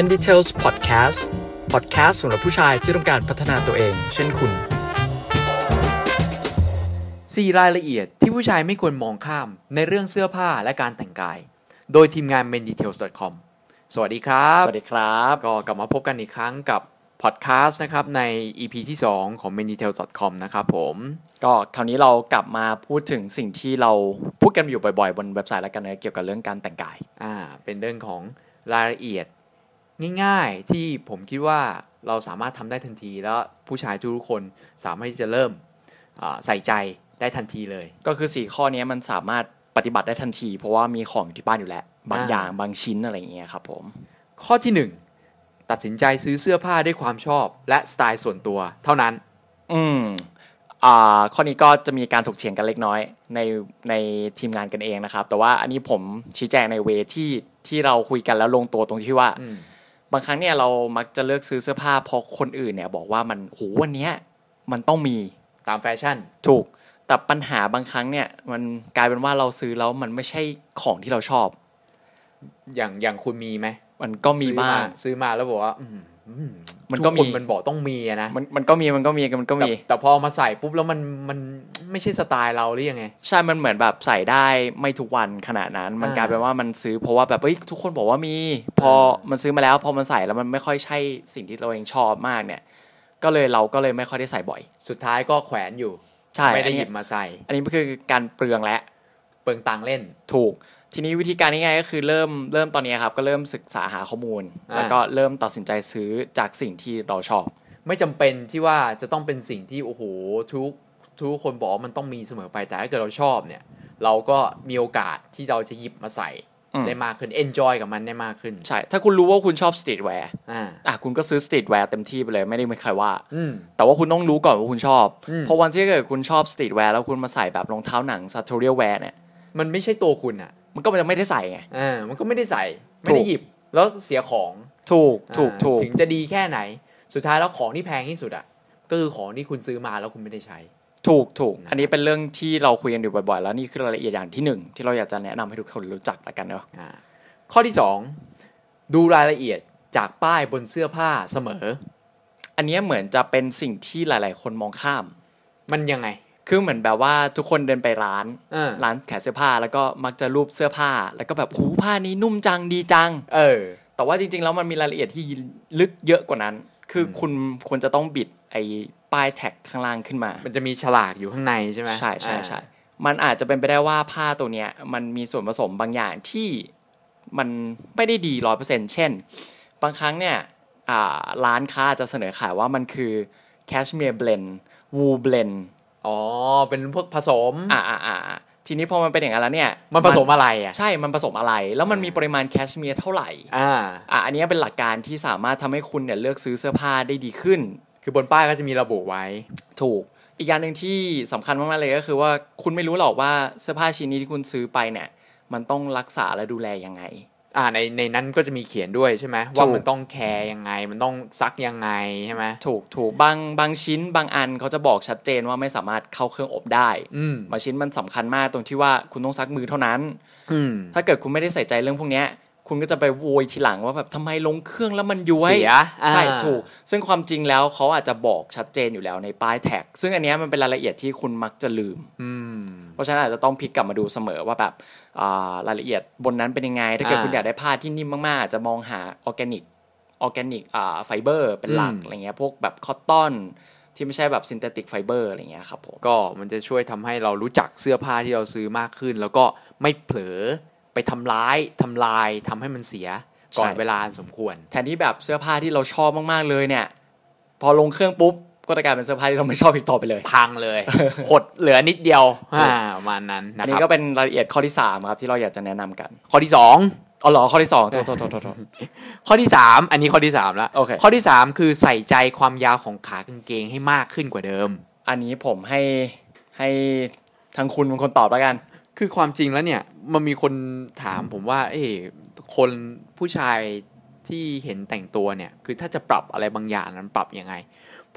Men Details Podcast Podcast สำหรับผู้ชายที่ต้องการพัฒนาตัวเอง เช่นคุณ 4 รายละเอียดที่ผู้ชายไม่ควรมองข้ามในเรื่องเสื้อผ้าและการแต่งกาย โดยทีมงาน mendetails.com สวัสดีครับ สวัสดีครับ ก็กลับมาพบกันอีกครั้งกับพอดแคสต์นะครับใน EP ที่ 2 ของ mendetails.com นะครับผม ก็คราวนี้เรากลับมาพูดถึงสิ่งที่เราพูดกันอยู่บ่อยๆ บนเว็บไซต์แล้วกันนะเกี่ยวกับเรื่องการแต่งกาย อ่า เป็นเรื่องของรายละเอียด ง่ายๆที่ผมคิดว่าเราสามารถทำได้ทันที แล้วผู้ชายทุกคนสามารถที่จะเริ่มอ่าใส่ใจได้ทันทีเลย ก็คือ 4 ข้อนี้มันสามารถปฏิบัติได้ทันที เพราะว่ามีของอยู่ที่บ้านอยู่แล้ว บางอ่าอย่างบางชิ้นอะไรอย่างเงี้ยครับผมข้อที่ 1 ตัดสินใจซื้อเสื้อผ้าด้วยความชอบ และสไตล์ส่วนตัวเท่านั้น อืมอ่าข้อนี้ก็จะมีการถกเถียงกันเล็กน้อยในในทีมงานกันเองนะครับ แต่ว่าอันนี้ผมชี้แจงในเวที่ที่เราคุยกันแล้วลงตัวตรงที่ว่าอืม บางครั้งเนี่ยเรามักจะเลือกซื้อเสื้อผ้าเพราะคนอื่นเนี่ยบอกว่ามันโหวันเนี้ยมันต้องมีตามแฟชั่น ถูก แต่ปัญหาบางครั้งเนี่ย มันกลายเป็นว่าเราซื้อแล้วมันไม่ใช่ของที่เราชอบ อย่างอย่างคุณมีไหมมันก็มีซื้อบ้างซื้อมาแล้วบอกว่า อืมอื มมันก็มีทุคนมันบอกต้องมีอะนะมันมันก็มีมันก็มีมันก็แต่มี แต่พอมาใส่ปุ๊บแล้วมันมันไม่ใช่สไตล์เราหรือยังไง ใช่มันเหมือนแบบใส่ได้ไม่ทุกวันขนาดนั้น มันอ่ากลายเป็นว่ามันซื้อเพราะว่าแบบเอ้ยทุกคนบอกว่ามี พอมันซื้อมาแล้วพอมันใส่แล้วมันไม่ค่อยใช่สิ่งที่เราเองชอบมากเนี่ย ก็เลยเราก็เลยไม่ค่อยได้ใส่บ่อย สุดท้ายก็แขวนอยู่ใช่ไม่ได้อันหนี้ยิบมาใส่ อันนี้ก็คือการเปลืองและเปิงตังค์เล่นถูก ทีนี้วิธีการง่ายๆก็คือเริ่มเริ่มตอนนี้ครับก็เริ่มศึกษาหาข้อมูลอ่าแล้วก็เริ่มตัดสินใจซื้อจากสิ่งที่เราชอบ ไม่จำเป็นที่ว่าจะต้องเป็นสิ่งที่โอ้โหทุกทุกคนบอกว่ามันต้องมีเสมอไปแต่ถ้าเกิดเราชอบเนี่ย เราก็มีโอกาสที่เราจะหยิบมาใส่อืมได้มากขึ้น enjoy กับมันได้มากขึ้น ใช่ ถ้าคุณรู้ว่าคุณชอบ streetwear อ่าอะคุณก็ซื้อ streetwear เต็มที่ไปเลย ไม่ได้มีใครว่าอืมแต่ว่าคุณต้องรู้ก่อนว่าคุณชอบอืมเพราะวันที่เกิดคุณชอบ streetwear แล้วคุณมาใส่แบบรองเท้าหนัง sartorial wear เนี่ย มันไม่ใช่ตัวคุณอะ มันก็จะไม่ได้ใส่ไงอ่ามันก็ไม่ได้ใส่ ไม่ได้หยิบแล้วเสียของถูกถูกอ่าถูกถึงจะดีแค่ไหน สุดท้ายแล้วของที่แพงที่สุดอะก็คือของที่คุณซื้อมาแล้วคุณไม่ได้ใช้ ถูกถูกนะครับอันนี้เป็นเรื่องที่เราคุยกันอยู่บ่อยๆ แล้วนี่คือรายละเอียดอย่างที่หนึ่งที่เราอยากจะแนะนำให้ทุกคนรู้จักละกันเนาะอ่าข้อที่สองดูรายละเอียดจากป้ายบนเสื้อผ้าเสมอ อันเนี้ยเหมือนจะเป็นสิ่งที่หลาย ๆ คนมองข้าม มันยังไง คือเหมือนแบบว่าทุกคนเดินไปร้านอ่าร้านขายเสื้อผ้าแล้วก็มักจะรูปเสื้อผ้า แล้วก็แบบหูผ้านี้นุ่มจังดีจัง เออ แต่ว่าจริง ๆ แล้วมันมีรายละเอียดที่ลึกเยอะกว่านั้น คืออมคุณควรจะต้องบิดไอ้ป้ายแท็กข้างล่างขึ้นมา มันจะมีฉลากอยู่ข้างในใช่ไหมใช่ใช่อ่าใช่มันอาจจะเป็นไปได้ว่าผ้าตัวเนี้ย มันมีส่วนผสมบางอย่างที่มันไม่ได้ดีร้อยเปอร์เซ็นเช่น บางครั้งเนี่ยอ่าร้านค้าอาจจะเสนอขายว่ามันคือcashmere blend wool blend อ๋อ เป็นพวกผสมอ่าอ่าอ่าอ่าทีนี้พอมันเป็นอย่างนั้นแล้วเนี่ย มันผสมอะไรอะ ใช่ มันผสมอะไร แล้วมันมีปริมาณ cashmere เท่าไหร่ อ่า อะอันเนี้ยเป็นหลักการที่สามารถทำให้คุณเนี่ยเลือกซื้อเสื้อผ้าได้ดีขึ้น คือบนป้ายก็จะมีระบุไว้ ถูก อีกอย่างหนึ่งที่สำคัญมากๆเลยก็คือว่าคุณไม่รู้หรอกว่าเสื้อผ้าชิ้นนี้ที่คุณซื้อไปเนี่ย มันต้องรักษาและดูแลยังไง อ่าในในนั้นก็จะมีเขียนด้วยใช่ไหมถูกว่ามันต้อง care ยังไง มันต้องซักยังไงใช่ไหมถูกถูกบางบางชิ้นบางอันเขาจะบอกชัดเจนว่าไม่สามารถเข้าเครื่องอบได้อืมบางชิ้นมันสำคัญมากตรงที่ว่าคุณต้องซักมือเท่านั้น อืมถ้าเกิดคุณไม่ได้ใส่ใจเรื่องพวกเนี้ยคุณก็จะไปโวยทีหลังว่าแบบทำไมลงเครื่องแล้วมันย้วยเสียอ่าใช่ถูก ซึ่งความจริงแล้วเขาอาจจะบอกชัดเจนอยู่แล้วในป้าย tag ซึ่งอันเนี้ยมันเป็นรายละเอียดที่คุณมักจะลืม อืม เพราะฉะนั้นอาจจะต้องพลิกกลับมาดูเสมอว่าแบบอ่ารายละเอียดบนนั้นเป็นยังไง ถ้าเกิดอ่าคุณอยากได้ผ้าที่นิ่มมากๆอาจจะมองหาออร์แกนิกออร์แกนิกอ่าไฟเบอร์เป็นหลักอืมอะไรเงี้ยพวกแบบ cotton ที่ไม่ใช่แบบ synthetic fiber อะไรเงี้ยครับผมก็มันจะช่วยทำให้เรารู้จักเสื้อผ้าที่เราซื้อมากขึ้น แล้วก็ไม่เผลอไปทำร้ายทำลายทำให้มันเสียก่อนเวลาอันสมควร แทนที่แบบเสื้อผ้าที่เราชอบมากๆเลยเนี่ย พอลงเครื่องปุ๊บ ก็จะกลายเป็นเสื้อผ้าที่เราไม่ชอบอีกต่อไปเลย พังเลย หดเหลือนิดเดียวอ่าประมาณนั้นอันนี้รับก็เป็นรายละเอียดข้อที่สามครับที่เราอยากจะแนะนำกันข้อที่สอง อ๋อเหรอข้อที่สองโทษโทษโทษโทษโทษ ข้อที่สามอันนี้ข้อที่สามแล้วโอเค ข้อที่สามคือใส่ใจความยาวของขากางเกงให้มากขึ้นกว่าเดิม อันนี้ผมให้ให้ทางคุณเป็นคนตอบแล้วกัน คือความจริงแล้วเนี่ยมันมีคนถามผมว่า เอ้คนผู้ชายที่เห็นแต่งตัวเนี่ย คือถ้าจะปรับอะไรบางอย่างนั้นปรับยังไง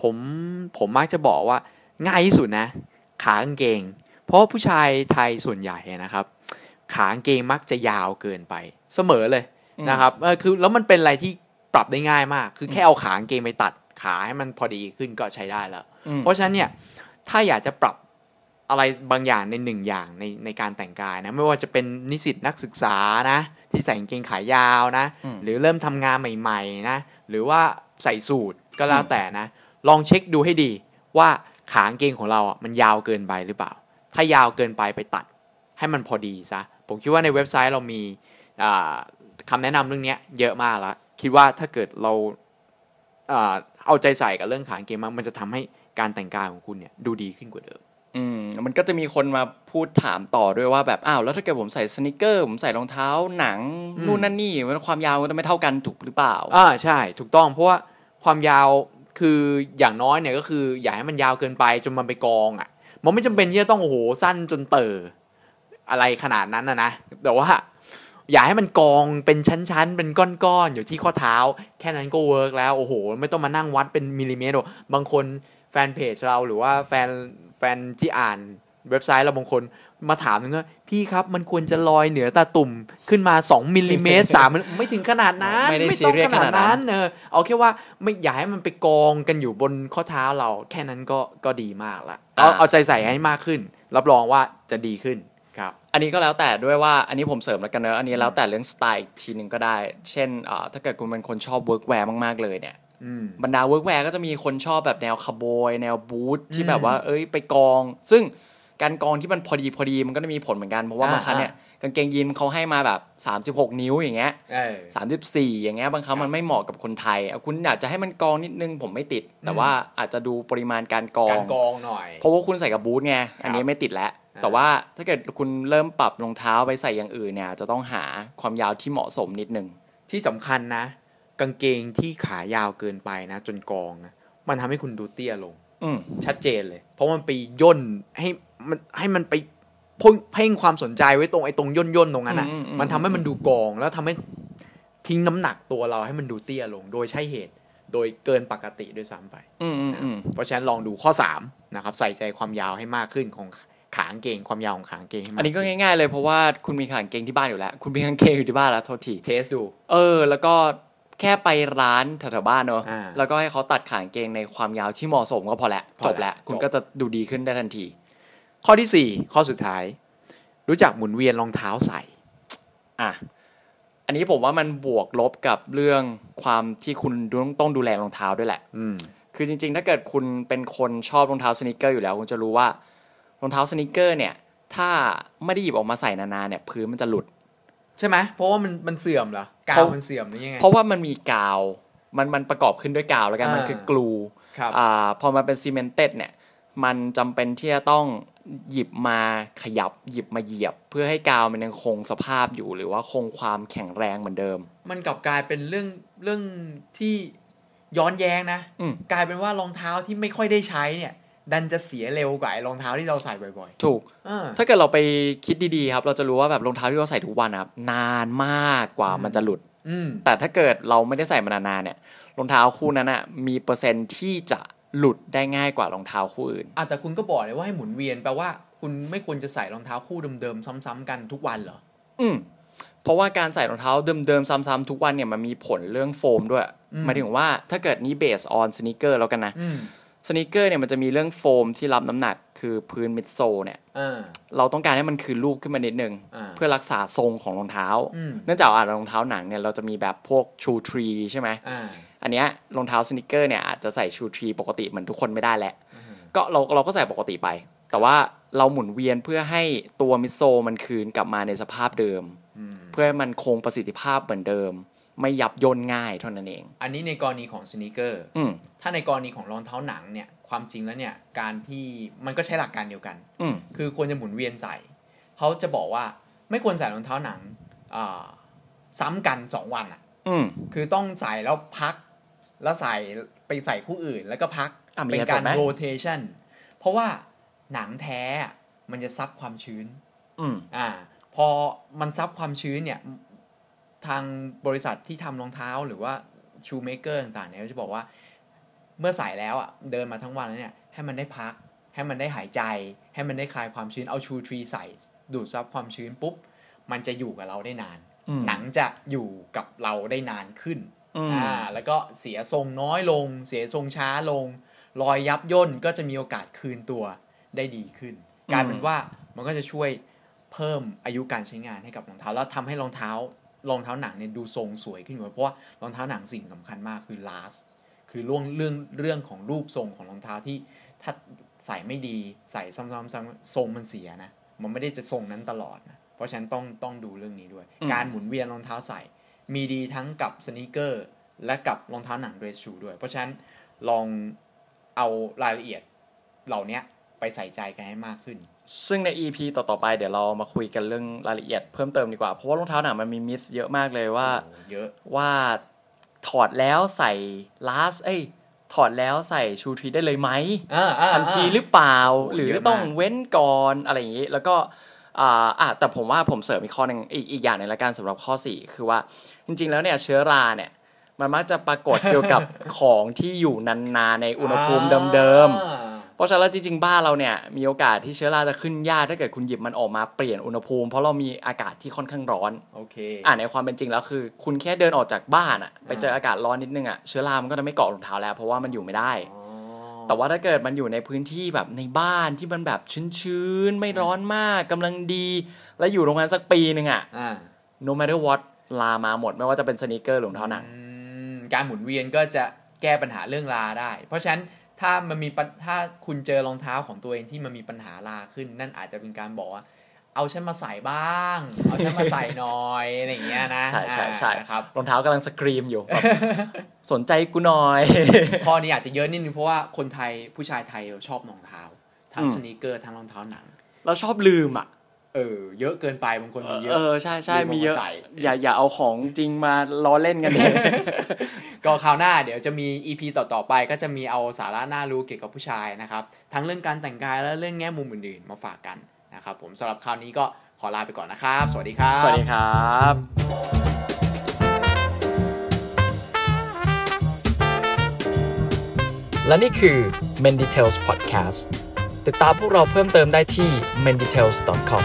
ผมผมมักจะบอกว่าง่ายที่สุดนะ ขากางเกง เพราะว่าผู้ชายไทยส่วนใหญ่นะครับ ขากางเกงมักจะยาวเกินไป เสมอเลยอืมนะครับเออคือแล้วมันเป็นอะไรที่ปรับได้ง่ายมาก คือแค่เอาขากางเกงไปตัดขาให้มันพอดีขึ้นก็ใช้ได้แล้วอืมเพราะฉะนั้นเนี่ยถ้าอยากจะปรับอะไรบางอย่างในหนึ่งอย่างในในการแต่งกายนะไม่ว่าจะเป็นนิสิตนักศึกษานะ ที่ใส่กางเกงขายาวนะอืมหรือเริ่มทำงานใหม่ ๆ นะ หรือว่าใส่สูทก็แล้วแต่นะ ลองเช็คดูให้ดีว่าขากางเกงของเราอะมันยาวเกินไปหรือเปล่า ถ้ายาวเกินไปไปตัดให้มันพอดีซะ ผมคิดว่าในเว็บไซต์เรามีอ่าคำแนะนำเรื่องเนี้ยเยอะมากแล้ว คิดว่าถ้าเกิดเราอ่าเอาใจใส่กับเรื่องขากางเกงมากมันจะทำให้การแต่งกายของคุณเนี่ยดูดีขึ้นกว่าเดิมอืมมันก็จะมีคนมาพูดถามต่อด้วยว่าแบบอ้าวแล้วถ้าเกิดผมใส่สนิเกอร์ ผมใส่รองเท้าหนังอืมนู่นนั่นนี่มันความยาวมันจะไม่เท่ากันถูกหรือเปล่าอ่าใช่ ถูกต้องเพราะว่าความยาว คืออย่างน้อยเนี่ยก็คืออย่าให้มันยาวเกินไปจนมันไปกองอะ มันไม่จำเป็นที่จะต้องโอ้โหสั้นจนเตออะไรขนาดนั้นนะนะ แต่ว่า อย่าให้มันกองเป็นชั้นๆ เป็นก้อนๆ อยู่ที่ข้อเท้า แค่นั้นก็ work แล้วโอ้โห ไม่ต้องมานั่งวัดเป็นมิลลิเมตรหรอกบางคนแฟนเพจเราหรือว่าแฟนแฟนที่อ่าน เว็บไซต์เราบางคนมาถามนึงว่าพี่ครับมันควรจะลอยเหนือตาตุ่มขึ้นมา 2มิลลิเมตร3มันไม่ถึงขนาดนั้น ไม่ได้ต้อง serious ขนาดนั้นเออเอาแค่ว่าไม่อย่าให้มันไปกองกันอยู่บนข้อเท้าเรา แค่นั้นก็ก็ดีมากละเอาเอาใจใส่ให้มากขึ้น รับรองว่าจะดีขึ้นครับ อันนี้ก็แล้วแต่ด้วยว่าอันนี้ผมเสริมแล้วกันเนอะอันนี้แล้วแต่เรื่องสไตล์อีกทีหนึ่งก็ได้ เช่นอ่าถ้าเกิดคุณเป็นคนชอบ workwear มากๆเลยเนี่ยอืมบรรดา workwear ก็จะมีคนชอบแบบแนวคาวบอยแนวบูทที่อืมแบบว่า เอ้ยไปกอง ซึ่ง การกองที่มันพอดีพอดีมันก็จะมีผลเหมือนกันเพราะว่าอ่าบางครั้งเนี่ยกางเกงยีนเขาให้มาแบบ 36 นิ้วอย่างเงี้ยเออ34อย่างเงี้ยบางครั้งมันไม่เหมาะกับคนไทยเอาคุณอยากจะให้มันกองนิดนึงผมไม่ติด แต่อืมว่าอาจจะดูปริมาณการกอการงกองหน่อยเพราะว่าคุณใส่กับบูทไงอันนี้ไม่ติดแล้วอ่าแต่ว่าถ้าเกิดคุณเริ่มปรับรองเท้าไปใส่อย่างอื่นเนี่ยจะต้องหาความยาวที่เหมาะสมนิดนึงที่สำคัญนะ กางเกงที่ขายาวเกินไปนะ จนกองนะมันทำให้คุณดูเตี้ยลงอืม ชัดเจนเลย เพราะมันไปย่นให้มันให้มันไปพ่งเพ่งความสนใจไว้ตรงไอ้ตรงย่นย่นๆตรงนั้นอะอืมอืมมันทำให้มันดูกองแล้วทำให้ทิ้งน้ำหนักตัวเราให้มันดูเตี้ยลง โดยใช่เหตุ โดยเกินปกติด้วยซ้ำไปอืมอืมอืมเพราะฉะนั้นลองดูข้อ3นะครับ ใส่ใจความยาวให้มากขึ้นของขากางเกงความยาวของขากางเกงให้มากอันนี้ก็ขึ้ง่าย ๆ เลยเพราะว่าคุณมีขากางเกงที่บ้านอยู่แล้ว คุณมีกางเกงอยู่ที่บ้านแล้วโทษทีเทสดู เออ แล้วก็ แค่ไปร้านแถวๆบ้านเนอะอ่าแล้วก็ให้เขาตัดขากางเกงในความยาวที่เหมาะสมก็พอแล้วพอจละบแล้วคุณจบก็จะดูดีขึ้นได้ทันที ข้อที่ 4 ข้อสุดท้าย รู้จักหมุนเวียนรองเท้าใส่ อะอันนี้ผมว่ามันบวกลบกับเรื่องความที่คุณต้องต้องดูแลรองเท้าด้วยแหละอืมคือจริง ๆ ถ้าเกิดคุณเป็นคนชอบรองเท้าสนิเกอร์อยู่แล้ว คุณจะรู้ว่ารองเท้าสนิเกอร์เนี่ย ถ้าไม่ได้หยิบออกมาใส่นานๆเนี่ย พื้นมันจะหลุด ใช่ไหมเพราะว่ามันมันเสื่อมเหรอกาเพวราะมันเสื่อมหรือยังไงเพราะว่ามันมีกาวมันมันประกอบขึ้นด้วยกาวแล้วกันอ่ามัมันคือกลูครับอ่าพอมาเป็นซีเมนเต็ดเนี่ยมันจำเป็นที่จะต้องหยิบมาขยับหยิบมาเหยียบ เพื่อให้กาวมันยังคงสภาพอยู่ หรือว่าคงความแข็งแรงเหมือนเดิม มันกลับกลายเป็นเรื่องเรื่องที่ย้อนแย้งนะอืมกลายเป็นว่ารองเท้าที่ไม่ค่อยได้ใช้เนี่ย ดันจะเสียเร็วกว่าไอ้รองเท้าที่เราใส่บ่อยถูกๆเออถ้าเกิดเราไปคิดดีๆครับ เราจะรู้ว่าแบบรองเท้าที่เราใส่ทุกวันนะครับนานมากกว่ามันจะหลุดอืมแต่ถ้าเกิดเราไม่ได้ใส่มานานๆเนี่ย รองเท้าคู่นั้นอะมีเปอร์เซ็นต์ที่จะหลุดได้ง่ายกว่ารองเท้าคู่อื่นอะแต่คุณก็บอกเลยว่าให้หมุนเวียนแปลว่าคุณไม่ควรจะใส่รองเท้าคู่เดิมๆซ้ำๆกันทุกวันเหรอ อืมเพราะว่าการใส่รองเท้าเดิมๆซ้ำๆทุกวันเนี่ยมันมีผลเรื่องโฟมด้วยอืมหมายถึงว่าถ้าเกิดนี้ base on sneaker แล้วกันนะอืม sneaker เนี่ยมันจะมีเรื่องโฟมที่รับน้ำหนักคือพื้น midsole เนี่ยอ่าเราต้องการให้มันคืนรูปขึ้นมานิดนึงอ่าเพื่อรักษาทรงของรองเท้าอืมเนื่องจากอ่ารองเท้าหนังเนี่ยเราจะมีแบบพวกชูทรีใช่ไหมอ่าอันเนี้ยรองเท้าสนิเกอร์เนี่ยอาจจะใส่ชูทรีปกติเหมือนทุกคนไม่ได้แหละ ก็เราเราก็ใส่ปกติไป แต่ว่าเราหมุนเวียนเพื่อให้ตัวมิดโซลมันคืนกลับมาในสภาพเดิมอืมเพื่อให้มันคงประสิทธิภาพเหมือนเดิม ไม่ยับย่นง่ายเท่านั้นเอง อันนี้ในกรณีของสน e เกอร์อืมถ้าในกรณีของรองเท้าหนังเนี่ยความจริงแล้วเนี่ยการที่มันก็ใช้หลักการเดียวกันอืมคือควรจะหมุนเวียนใส่เขาจะบอกว่าไม่ควรใส่รองเท้าหนังอ่าซ้ำกันสองวันอะอืมคือต้องใส่แล้วพัก แล้วใส่ไปใส่คู่อื่นแล้วก็พักอะมีเป็นเหตุผการลไหม rotation เพราะว่าหนังแท้อะมันจะซับความชื้นอืมอ่า พอมันซับความชื้นเนี่ย ทางบริษัทที่ทำรองเท้าหรือว่า shoemaker ต่างๆเนี่ยก็จะบอกว่าเมื่อใส่แล้วอะเดินมาทั้งวันแล้วเนี่ยให้มันได้พัก ให้มันได้หายใจ ให้มันได้คลายความชื้นเอาชูทรีใส่ดูดซับความชื้นปุ๊บ มันจะอยู่กับเราได้นานอืมหนังจะอยู่กับเราได้นานขึ้นอืมอ่าแล้วก็เสียทรงน้อยลง เสียทรงช้าลง รอยยับย่นก็จะมีโอกาสคืนตัวได้ดีขึ้นกลายเป็นว่ามันก็จะช่วยเพิ่มอายุการใช้งานให้กับรองเท้าแล้วทำให้รองเท้า รองเท้าหนังเนี่ยดูทรงสวยขึ้นกว่าเพราะว่ารองเท้าหนังสิ่งสำคัญมากคือ last คือเรื่องเรื่องเรื่องของรูปทรงของรองเท้าที่ถ้าใส่ไม่ดีใส่ซ้ำๆซ้ำๆทรงมันเสียนะมันไม่ได้จะทรงนั้นตลอดนะเพราะฉะนั้นต้องต้องดูเรื่องนี้ด้วยอืมการหมุนเวียนรองเท้าใส่ มีดีทั้งกับสนีกเกอร์และกับรองเท้าหนังเดรสชูด้วย เพราะฉะนั้นลองเอารายละเอียดเหล่านี้ไปใส่ใจกันให้มากขึ้น ซึ่งใน EP ต่อๆไปเดี๋ยวเรามาคุยกันเรื่องรายละเอียดเพิ่มเติมดีกว่า เพราะว่ารองเท้าหนังมันมีมิสเยอะมากเลยว่าโอ้เยอะว่าถอดแล้วใส่ลาสเอ้ยถอดแล้วใส่ชูทรีได้เลยไหมอ่าอ่าทันทีหรือเปล่าโอ้หรือเยอะมากต้องเว้นก่อนอะไรอย่างนี้ แล้วก็อ่าอะแต่ผมว่าผมเสริมอีกข้อหนึ่งอีกอีกอย่างหนึ่งละกันสำหรับข้อ 4 คือว่าจริง ๆ แล้วเนี่ยเชื้อราเนี่ยมันมักจะปรากฏเกี่ยวกับของที่อยู่นานๆในอุณหภูมิเดิมๆอ่าเพ ราะฉะนั้นแล้วจริงๆบ้านเราเนี่ยมีโอกาสที่เชื้อราจะขึ้นยากถ้าเกิดคุณหยิบมันออกมาเปลี่ยนอุณหภูมิ เพราะเรามีอากาศที่ค่อนข้างร้อนโอเคอ่าในความเป็นจริงแล้วคือ คุณแค่เดินออกจากบ้านอะไปเจออากาศร้อนนิดนึงอะเชื้อรามันก็จะไม่เกาะรองเท้าแล้ว เพราะว่ามันอยู่ไม่ได้อ๋อแต่ว่าถ้าเกิดมันอยู่ในพื้นที่แบบในบ้านที่มันแบบชื้นๆไม่ร้อนมากกำลังดี แล้วอยู่โรงงานสักปีหนึ่งอะอ่า no matter what ลามาหมดไม่ว่าจะเป็นสนีกเกอร์หรือรองเท้าหนังอืมการหมุนเวียนก็จะแก้ปัญหาเรื่องราได้ เพราะฉะนั้น ถ้ามันมีปัญถ้าคุณเจอรองเท้าของตัวเองที่มันมีปัญหาราขึ้น นั่นอาจจะเป็นการบอกว่า เอาฉันมาใส่บ้าง เอาฉันมาใส่หน่อยอะไรอย่างเงี้ยนะใช่ใช่ใช่อ่านะครับรองเท้ากำลังสกรีมอยู่แบบสนใจกูหน่อยข้อนี้อาจจะเยอะนิดนึงเพราะว่าคนไทยผู้ชายไทยชอบรองเท้า ทั้งอืมสนีกเกอร์ทั้งรองเท้าหนัง เราชอบลืมอะ เออเยอะเกินไปบางคนมีเยเออะอใช่ใช่ลืมเอามีเยอะมาใส่อย่าอย่าเอาของจริงมาล้อเล่นกันเลยก็คราวหน้าเดี๋ยวจะมี EP ต่อๆไปก็จะมีเอาสาระน่ารู้เกี่ยวกับผู้ชายนะครับ ทั้งเรื่องการแต่งกายและเรื่องแง่มุมอื่นๆ มาฝากกันนะครับผมสำหรับคราวนี้ก็ขอลาไปก่อนนะครับ สวัสดีครับ สวัสดีครับและนี่คือ Menditales Podcast ติดตามพวกเราเพิ่มเติมได้ที่ menditales.com